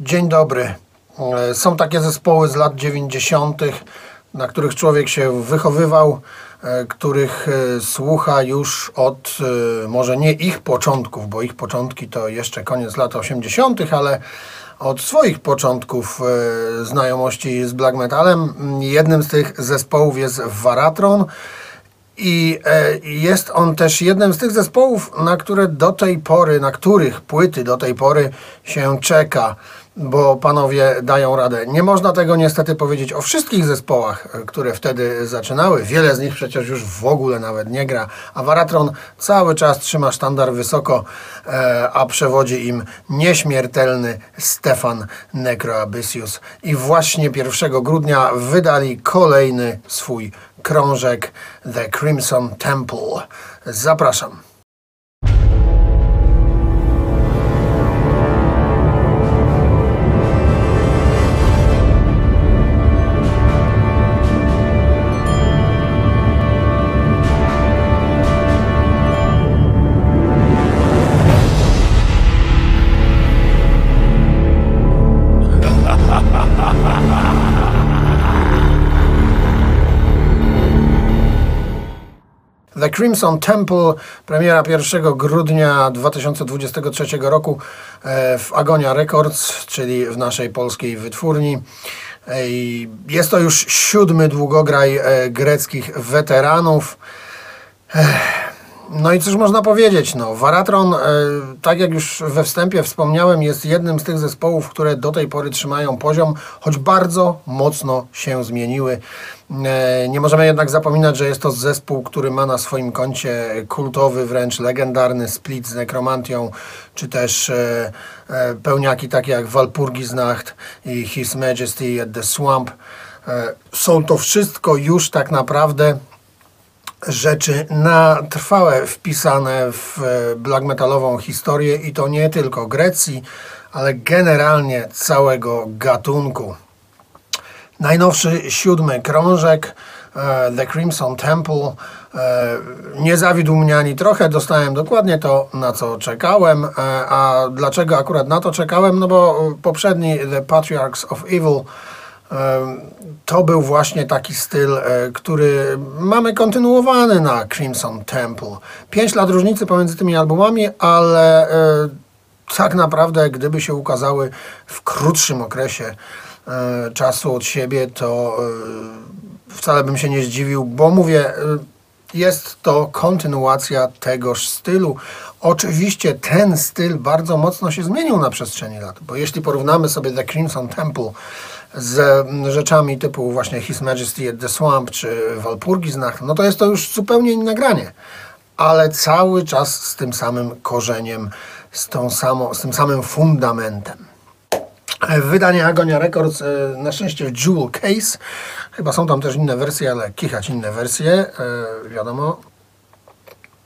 Dzień dobry. E, Są takie zespoły z lat 90., na których człowiek się wychowywał, e, których e, słucha już od może nie ich początków, bo ich początki to jeszcze koniec lat 80., ale od swoich początków znajomości z black metalem. Jednym z tych zespołów jest Varatron. I jest on też jednym z tych zespołów, na które do tej pory, na których płyty do tej pory się czeka, bo panowie dają radę. Nie można tego niestety powiedzieć o wszystkich zespołach, e, które wtedy zaczynały. Wiele z nich przecież już w ogóle nawet nie gra, a Varatron cały czas trzyma sztandar wysoko, e, a przewodzi im nieśmiertelny Stefan Necroabyssius. I właśnie 1 grudnia wydali kolejny swój krążek The Crimson Temple. Zapraszam. Crimson Temple, premiera 1 grudnia 2023 roku e, w Agonia Records, czyli w naszej polskiej wytwórni. E, Jest to już siódmy długograj e, greckich weteranów. No i cóż można powiedzieć, no, Varatron, e, tak jak już we wstępie wspomniałem, jest jednym z tych zespołów, które do tej pory trzymają poziom, choć bardzo mocno się zmieniły. E, nie możemy jednak zapominać, że jest to zespół, który ma na swoim koncie kultowy, wręcz legendarny split z Nekromantią, czy też e, pełniaki takie jak Walpurgisnacht i His Majesty at the Swamp. Są to wszystko już tak naprawdę rzeczy na trwałe wpisane w e, black metalową historię i to nie tylko Grecji, ale generalnie całego gatunku. Najnowszy siódmy krążek e, The Crimson Temple e, nie zawiódł mnie ani trochę, dostałem dokładnie to, na co czekałem. A dlaczego akurat na to czekałem? No bo poprzedni The Patriarchs of Evil To był właśnie taki styl, e, który mamy kontynuowany na Crimson Temple. Pięć lat różnicy pomiędzy tymi albumami, ale e, tak naprawdę, gdyby się ukazały w krótszym okresie e, czasu od siebie, to wcale bym się nie zdziwił, bo mówię, jest to kontynuacja tegoż stylu. Oczywiście ten styl bardzo mocno się zmienił na przestrzeni lat, bo jeśli porównamy sobie The Crimson Temple z mm, rzeczami typu właśnie His Majesty at the Swamp czy Walpurgisnacht, no to jest to już zupełnie inne granie. Ale cały czas z tym samym korzeniem, z, tą samą, z tym samym fundamentem. Wydanie Agonia Records, e, na szczęście Jewel Case. Chyba są tam też inne wersje, ale kichać inne wersje, e, wiadomo.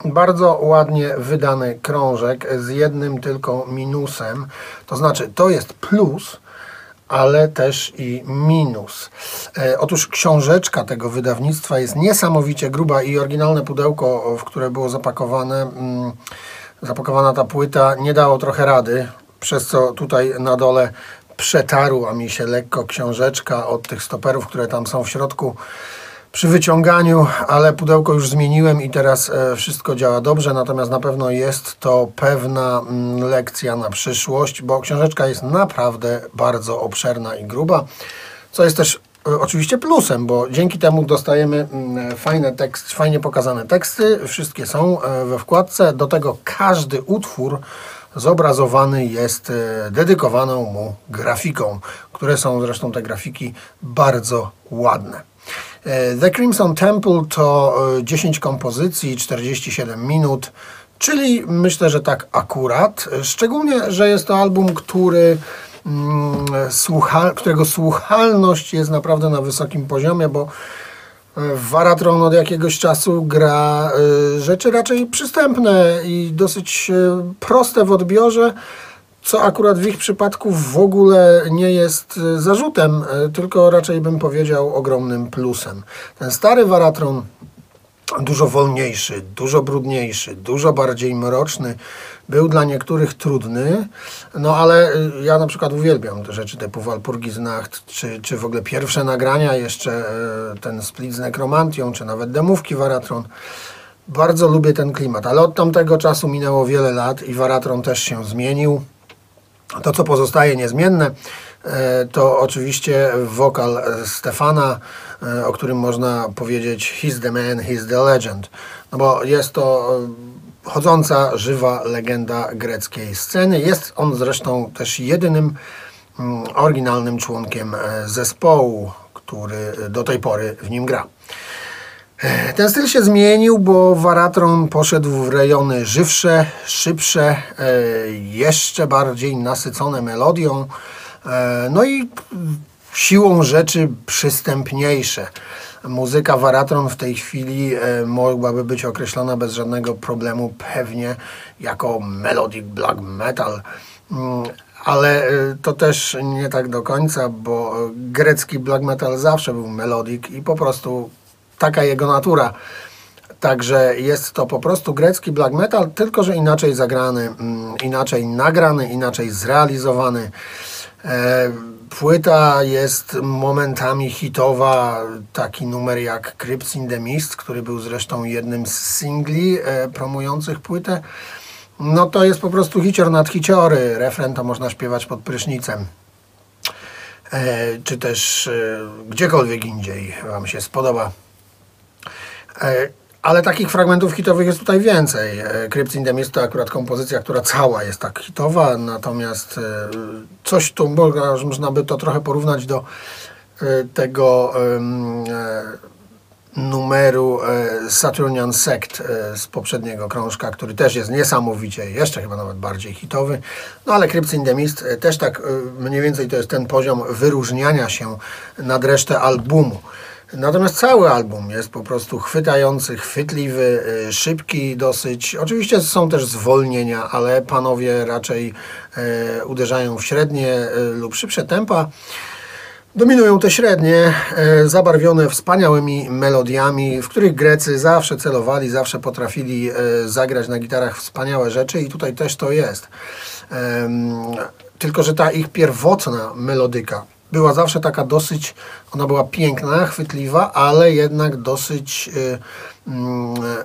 Bardzo ładnie wydany krążek z jednym tylko minusem. To znaczy, to jest plus, ale też i minus. E, otóż książeczka tego wydawnictwa jest niesamowicie gruba i oryginalne pudełko, w które było zapakowane, mm, zapakowana ta płyta, nie dało trochę rady, przez co tutaj na dole przetarła mi się lekko książeczka od tych stoperów, które tam są w środku przy wyciąganiu, ale pudełko już zmieniłem i teraz e, wszystko działa dobrze, natomiast na pewno jest to pewna mm, lekcja na przyszłość, bo książeczka jest naprawdę bardzo obszerna i gruba, co jest też e, oczywiście plusem, bo dzięki temu dostajemy mm, fajne tekst, fajnie pokazane teksty, wszystkie są e, we wkładce, do tego każdy utwór zobrazowany jest e, dedykowaną mu grafiką, które są zresztą te grafiki bardzo ładne. E, The Crimson Temple to e, 10 kompozycji, 47 minut, czyli myślę, że tak akurat. E, Szczególnie, że jest to album, który, mm, słucha, którego słuchalność jest naprawdę na wysokim poziomie, bo e, Varatron od jakiegoś czasu gra e, rzeczy raczej przystępne i dosyć e, proste w odbiorze, co akurat w ich przypadku w ogóle nie jest zarzutem, tylko raczej bym powiedział ogromnym plusem. Ten stary Varatron dużo wolniejszy, dużo brudniejszy, dużo bardziej mroczny. Był dla niektórych trudny, no ale y, ja na przykład uwielbiam te rzeczy typu Walpurgisnacht, czy, czy w ogóle pierwsze nagrania, jeszcze y, ten split z Nekromantią, czy nawet demówki Varatron. Bardzo lubię ten klimat, ale od tamtego czasu minęło wiele lat i Varatron też się zmienił. To, co pozostaje niezmienne, to oczywiście wokal Stefana, e, o którym można powiedzieć he's the man, he's the legend. No bo jest to e, chodząca, żywa legenda greckiej sceny. Jest on zresztą też jedynym mm, oryginalnym członkiem zespołu, który do tej pory w nim gra. Ten styl się zmienił, bo Varatron poszedł w rejony żywsze, szybsze, e, jeszcze bardziej nasycone melodią, e, no i siłą rzeczy przystępniejsze. Muzyka Varatron w tej chwili e, mogłaby być określona bez żadnego problemu pewnie jako melodic black metal. Mm, ale to też nie tak do końca, bo grecki black metal zawsze był melodic i po prostu taka jego natura. Także jest to po prostu grecki black metal, tylko że inaczej zagrany, mm, inaczej nagrany, inaczej zrealizowany. E, płyta jest momentami hitowa, taki numer jak Crypts in the Mist, który był zresztą jednym z singli e, promujących płytę. No to jest po prostu hicior nad hiciory. Refren to można śpiewać pod prysznicem. E, czy też gdziekolwiek indziej Wam się spodoba. E, ale takich fragmentów hitowych jest tutaj więcej. E, Crypt in the Mist to akurat kompozycja, która cała jest tak hitowa, natomiast e, coś tu można by to trochę porównać do tego numeru Saturnian Sect z poprzedniego krążka, który też jest niesamowicie, jeszcze chyba nawet bardziej hitowy. No ale Crypt in the Mist też tak mniej więcej to jest ten poziom wyróżniania się nad resztę albumu. Natomiast cały album jest po prostu chwytający, chwytliwy, y, szybki dosyć. Oczywiście są też zwolnienia, ale panowie raczej e, uderzają w średnie e, lub szybsze tempa. Dominują te średnie, e, zabarwione wspaniałymi melodiami, w których Grecy zawsze celowali, zawsze potrafili zagrać na gitarach wspaniałe rzeczy i tutaj też to jest. Tylko, że ta ich pierwotna melodyka, była zawsze taka dosyć, ona była piękna, chwytliwa, ale jednak dosyć y,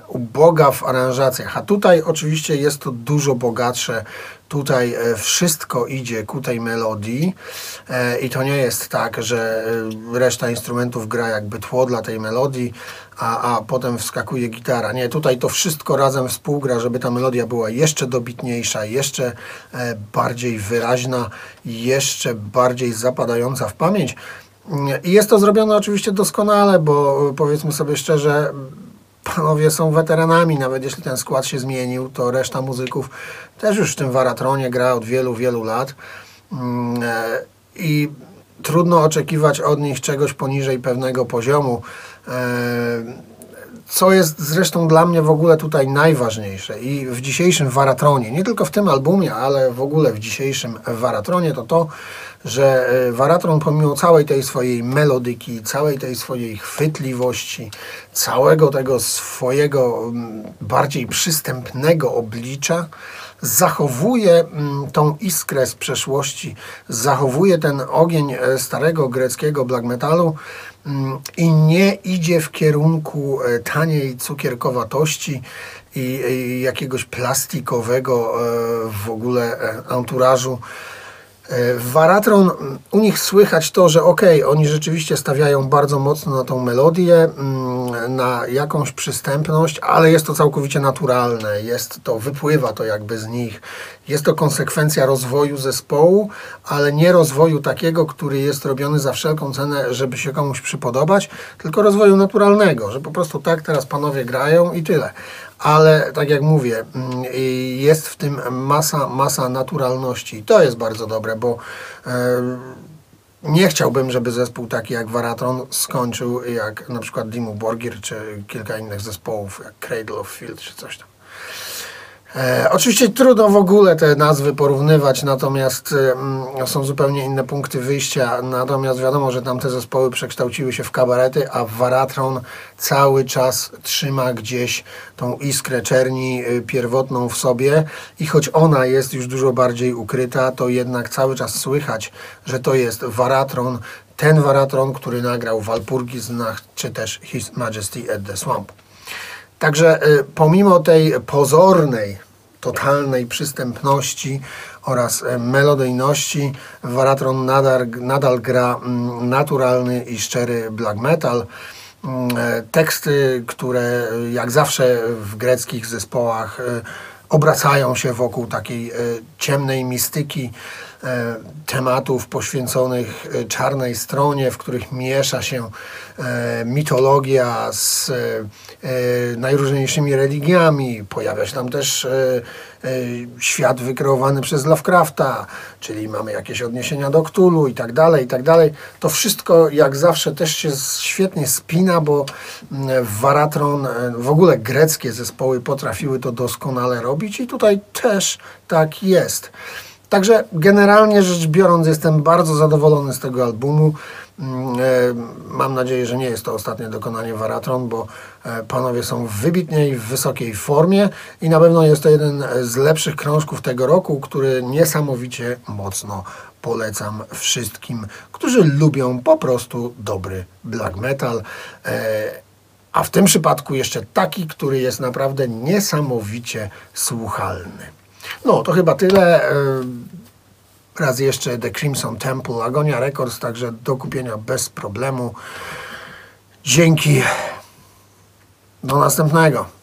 uboga w aranżacjach. A tutaj oczywiście jest to dużo bogatsze. Tutaj e, wszystko idzie ku tej melodii e, i to nie jest tak, że e, reszta instrumentów gra jakby tło dla tej melodii, a, a potem wskakuje gitara. Nie, tutaj to wszystko razem współgra, żeby ta melodia była jeszcze dobitniejsza, jeszcze bardziej wyraźna, jeszcze bardziej zapadająca w pamięć. I jest to zrobione oczywiście doskonale, bo powiedzmy sobie szczerze, panowie są weteranami, nawet jeśli ten skład się zmienił, to reszta muzyków też już w tym Waratronie gra od wielu, wielu lat mm, e, i trudno oczekiwać od nich czegoś poniżej pewnego poziomu. E, co jest zresztą dla mnie w ogóle tutaj najważniejsze i w dzisiejszym Waratronie, nie tylko w tym albumie, ale w ogóle w dzisiejszym Waratronie, to to, że e, Waratron pomimo całej tej swojej melodyki, całej tej swojej chwytliwości, całego tego swojego mm, bardziej przystępnego oblicza, zachowuje mm, tą iskrę z przeszłości, zachowuje ten ogień e, starego greckiego black metalu mm, i nie idzie w kierunku e, taniej cukierkowatości i jakiegoś plastikowego w ogóle anturażu w Varatron u nich słychać to, że ok, oni rzeczywiście stawiają bardzo mocno na tą melodię, mm, na jakąś przystępność, ale jest to całkowicie naturalne, jest to, wypływa to jakby z nich. Jest to konsekwencja rozwoju zespołu, ale nie rozwoju takiego, który jest robiony za wszelką cenę, żeby się komuś przypodobać, tylko rozwoju naturalnego, że po prostu tak teraz panowie grają i tyle ale tak jak mówię, mm, jest w tym masa, masa naturalności. To jest bardzo dobre, bo e, nie chciałbym, żeby zespół taki jak Varatron skończył jak na przykład Dimu Borgir, czy kilka innych zespołów, jak Cradle of Field, czy coś tam. E, oczywiście trudno w ogóle te nazwy porównywać, natomiast e, mm, są zupełnie inne punkty wyjścia. Natomiast wiadomo, że tamte zespoły przekształciły się w kabarety, a Varatron cały czas trzyma gdzieś tą iskrę czerni y, pierwotną w sobie i choć ona jest już dużo bardziej ukryta, to jednak cały czas słychać, że to jest Varatron, ten Varatron, który nagrał Walpurgisnacht czy też His Majesty at the Swamp. Także y, pomimo tej pozornej, totalnej przystępności oraz y, melodyjności, Varatron nadal, nadal gra mm, naturalny i szczery black metal. Mm, e, Teksty, które jak zawsze w greckich zespołach obracają się wokół takiej ciemnej mistyki, e, tematów poświęconych e, czarnej stronie, w których miesza się e, mitologia z e, najróżniejszymi religiami. Pojawia się tam też e, e, świat wykreowany przez Lovecrafta, czyli mamy jakieś odniesienia do Cthulhu i tak dalej, i tak dalej. To wszystko jak zawsze też się świetnie spina, bo mm, Varatron, e, w ogóle greckie zespoły potrafiły to doskonale robić i tutaj też tak jest. Także generalnie rzecz biorąc, jestem bardzo zadowolony z tego albumu. Mm, e, Mam nadzieję, że nie jest to ostatnie dokonanie Varatron, bo e, panowie są w wybitnej, wysokiej formie i na pewno jest to jeden z lepszych krążków tego roku, który niesamowicie mocno polecam wszystkim, którzy lubią po prostu dobry black metal. E, A w tym przypadku jeszcze taki, który jest naprawdę niesamowicie słuchalny. No, to chyba tyle. E, Raz jeszcze The Crimson Temple, Agonia Records, także do kupienia bez problemu. Dzięki. Do następnego.